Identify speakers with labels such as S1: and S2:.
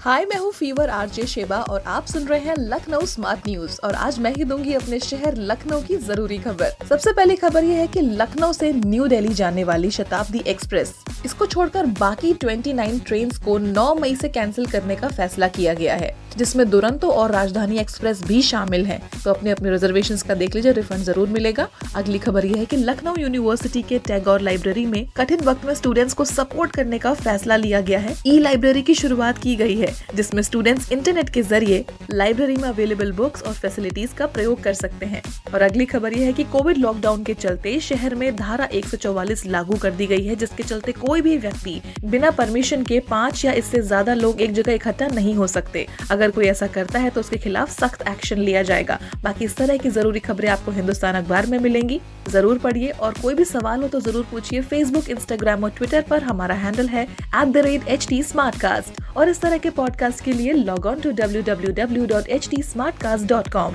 S1: hi, मैं हूँ fever, RJ Sheba और आप सुन रहे हैं लखनऊ स्मार्ट न्यूज़। और आज मैं ही दूँगी अपने शहर लखनऊ की ज़रूरी खबर। सबसे पहली खबर ये है कि लखनऊ से न्यू दिल्ली जाने वाली शताब्दी एक्सप्रेस। इसको छोड़कर बाकी 29 ट्रेन को 9 मई से कैंसिल करने का फैसला किया गया है, जिसमें दुरंतो और राजधानी एक्सप्रेस भी शामिल हैं। तो अपने अपने रिजर्वेशन का देख लीजिए रिफंड ज़रूर मिलेगा। अगली खबर यह है कि लखनऊ यूनिवर्सिटी के टैगोर लाइब्रेरी में कठिन वक्त में स्टूडेंट्स को सपोर्ट करने का फैसला लिया गया है। ई लाइब्रेरी की शुरुआत की गई है, जिसमें स्टूडेंट्स इंटरनेट के ज़रिए लाइब्रेरी में अवेलेबल बुक्स और फैसिलिटीज़ का प्रयोग कर सकते हैं। और अगली खबर यह है कि कोविड लॉकडाउन के चलते शहर में धारा 144 लागू कर दी गई है, जिसके चलते कोई भी व्यक्ति बिना परमिशन के पाँच या इससे ज़्यादा लोग एक जगह इकट्ठा नहीं हो सकते। अगर कोई ऐसा करता है तो उसके खिलाफ सख्त एक्शन लिया जाएगा। बाकी इस तरह की ज़रूरी खबरें आपको हिंदुस्तान अखबार में मिलेंगी। ज़रूर पढ़िए और कोई भी सवाल हो तो ज़रूर पूछिए फेसबुक इंस्टाग्राम और ट्विटर पर। हमारा हैंडल है एट और इस तरह के पॉडकास्ट के लिए log on to W W W dot H T Smartcast dot com